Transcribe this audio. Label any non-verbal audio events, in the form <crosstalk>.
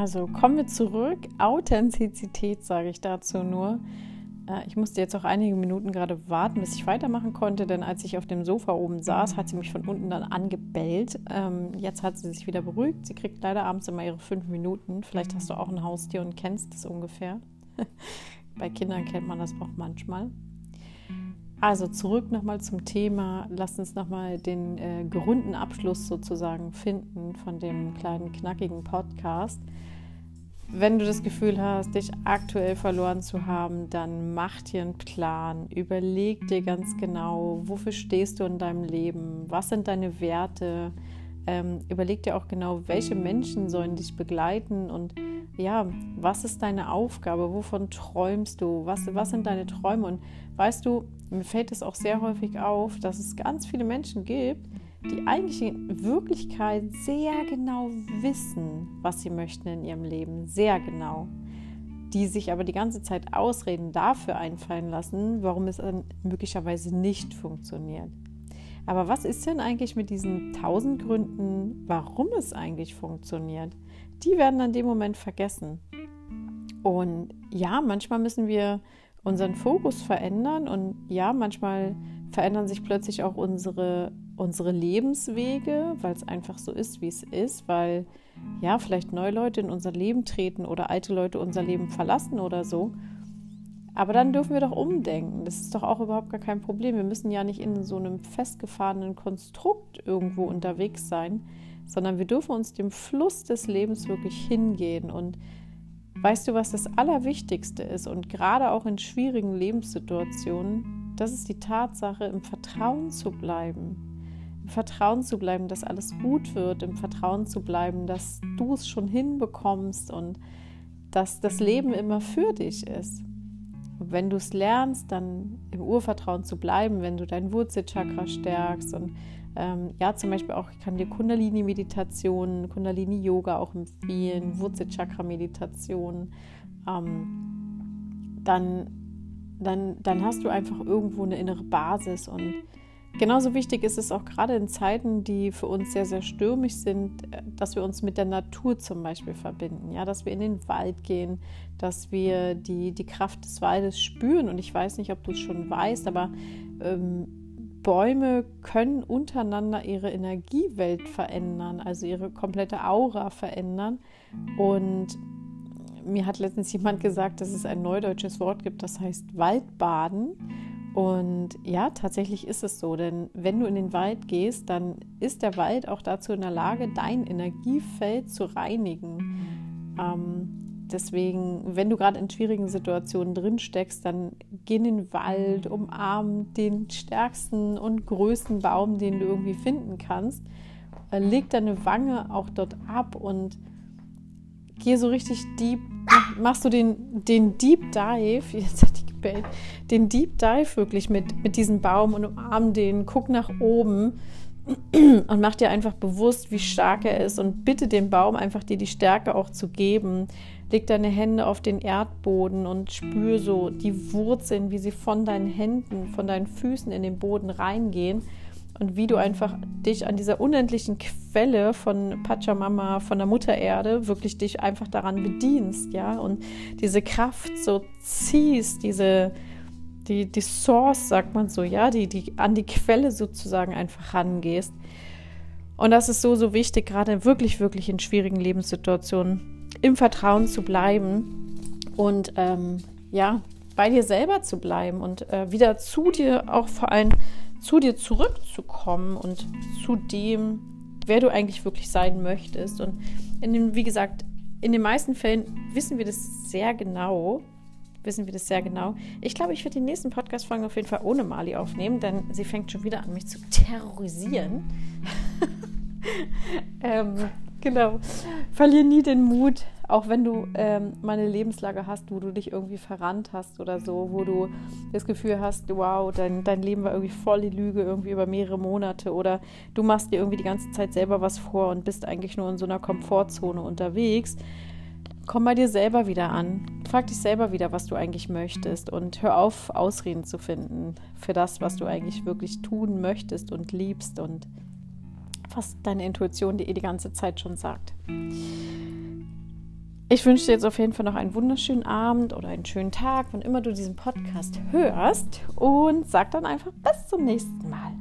Also kommen wir zurück. Authentizität sage ich dazu nur. Äh, ich musste jetzt auch einige Minuten gerade warten, bis ich weitermachen konnte, denn als ich auf dem Sofa oben saß, hat sie mich von unten dann angebellt. Ähm, jetzt hat sie sich wieder beruhigt. Sie kriegt leider abends immer ihre fünf Minuten. Vielleicht hast du auch ein Haustier und kennst es ungefähr. <laughs> Bei Kindern kennt man das auch manchmal. Also zurück nochmal zum Thema. Lass uns nochmal den äh, gerunden Abschluss sozusagen finden von dem kleinen knackigen Podcast. Wenn du das Gefühl hast, dich aktuell verloren zu haben, dann mach dir einen Plan. Überleg dir ganz genau, wofür stehst du in deinem Leben? Was sind deine Werte? Ähm, überleg dir auch genau, welche Menschen sollen dich begleiten und ja, was ist deine Aufgabe? Wovon träumst du? Was, was sind deine Träume? Und weißt du, mir fällt es auch sehr häufig auf, dass es ganz viele Menschen gibt, die eigentlich in Wirklichkeit sehr genau wissen, was sie möchten in ihrem Leben. Sehr genau. Die sich aber die ganze Zeit Ausreden dafür einfallen lassen, warum es möglicherweise nicht funktioniert. Aber was ist denn eigentlich mit diesen tausend Gründen, warum es eigentlich funktioniert? Die werden an dem Moment vergessen. Und ja, manchmal müssen wir unseren Fokus verändern und ja, manchmal verändern sich plötzlich auch unsere, unsere Lebenswege, weil es einfach so ist, wie es ist, weil ja, vielleicht neue Leute in unser Leben treten oder alte Leute unser Leben verlassen oder so. Aber dann dürfen wir doch umdenken. Das ist doch auch überhaupt gar kein Problem. Wir müssen ja nicht in so einem festgefahrenen Konstrukt irgendwo unterwegs sein, sondern wir dürfen uns dem Fluss des Lebens wirklich hingehen und Weißt du, was das Allerwichtigste ist und gerade auch in schwierigen Lebenssituationen? Das ist die Tatsache, im Vertrauen zu bleiben. Im Vertrauen zu bleiben, dass alles gut wird, im Vertrauen zu bleiben, dass du es schon hinbekommst und dass das Leben immer für dich ist. Und wenn du es lernst, dann im Urvertrauen zu bleiben, wenn du dein Wurzelchakra stärkst und ähm, ja, zum Beispiel auch, ich kann dir Kundalini-Meditationen, Kundalini-Yoga auch empfehlen, Wurzelchakra-Meditationen. Ähm, dann, dann, dann hast du einfach irgendwo eine innere Basis. Und genauso wichtig ist es auch gerade in Zeiten, die für uns sehr, sehr stürmisch sind, äh, dass wir uns mit der Natur zum Beispiel verbinden. Ja, dass wir in den Wald gehen, dass wir die, die Kraft des Waldes spüren. Und ich weiß nicht, ob du es schon weißt, aber ähm, Bäume können untereinander ihre Energiewelt verändern, also ihre komplette Aura verändern. Und mir hat letztens jemand gesagt, dass es ein neudeutsches Wort gibt, das heißt Waldbaden. Und ja, tatsächlich ist es so, denn wenn du in den Wald gehst, dann ist der Wald auch dazu in der Lage, dein Energiefeld zu reinigen. Ähm, Deswegen, wenn du gerade in schwierigen Situationen drin steckst, dann geh in den Wald, umarm den stärksten und größten Baum, den du irgendwie finden kannst. Äh, leg deine Wange auch dort ab und geh so richtig deep, machst du den, den Deep Dive, <laughs> jetzt hat die gebellt, den Deep Dive wirklich mit, mit diesem Baum und umarm den, guck nach oben und mach dir einfach bewusst, wie stark er ist und bitte den Baum einfach dir die Stärke auch zu geben. Leg deine Hände auf den Erdboden und spür so die Wurzeln, wie sie von deinen Händen, von deinen Füßen in den Boden reingehen und wie du einfach dich an dieser unendlichen Quelle von Pachamama, von der Mutter Erde, wirklich dich einfach daran bedienst, ja, und diese Kraft so ziehst, diese die, die Source, sagt man so, ja, die, die an die Quelle sozusagen einfach rangehst. Und das ist so, so wichtig, gerade wirklich, wirklich in schwierigen Lebenssituationen im Vertrauen zu bleiben. Und ähm, ja, bei dir selber zu bleiben und äh, wieder zu dir, auch vor allem zu dir zurückzukommen und zu dem, wer du eigentlich wirklich sein möchtest. Und in dem, wie gesagt, in den meisten Fällen wissen wir das sehr genau, wissen wir das sehr genau. Ich glaube, ich werde die nächsten Podcast-Folgen auf jeden Fall ohne Mali aufnehmen, denn sie fängt schon wieder an, mich zu terrorisieren. <laughs> ähm, genau. Verlier nie den Mut, auch wenn du ähm, mal eine Lebenslage hast, wo du dich irgendwie verrannt hast oder so, wo du das Gefühl hast, wow, dein, dein Leben war irgendwie voll die Lüge, irgendwie über mehrere Monate oder du machst dir irgendwie die ganze Zeit selber was vor und bist eigentlich nur in so einer Komfortzone unterwegs komm bei dir selber wieder an. Frag dich selber wieder, was du eigentlich möchtest und hör auf, Ausreden zu finden für das, was du eigentlich wirklich tun möchtest und liebst und was deine Intuition dir eh die ganze Zeit schon sagt. Ich wünsche dir jetzt auf jeden Fall noch einen wunderschönen Abend oder einen schönen Tag, wann immer du diesen Podcast hörst. Und sag dann einfach bis zum nächsten Mal.